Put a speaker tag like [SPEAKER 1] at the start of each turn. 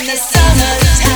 [SPEAKER 1] in the summertime.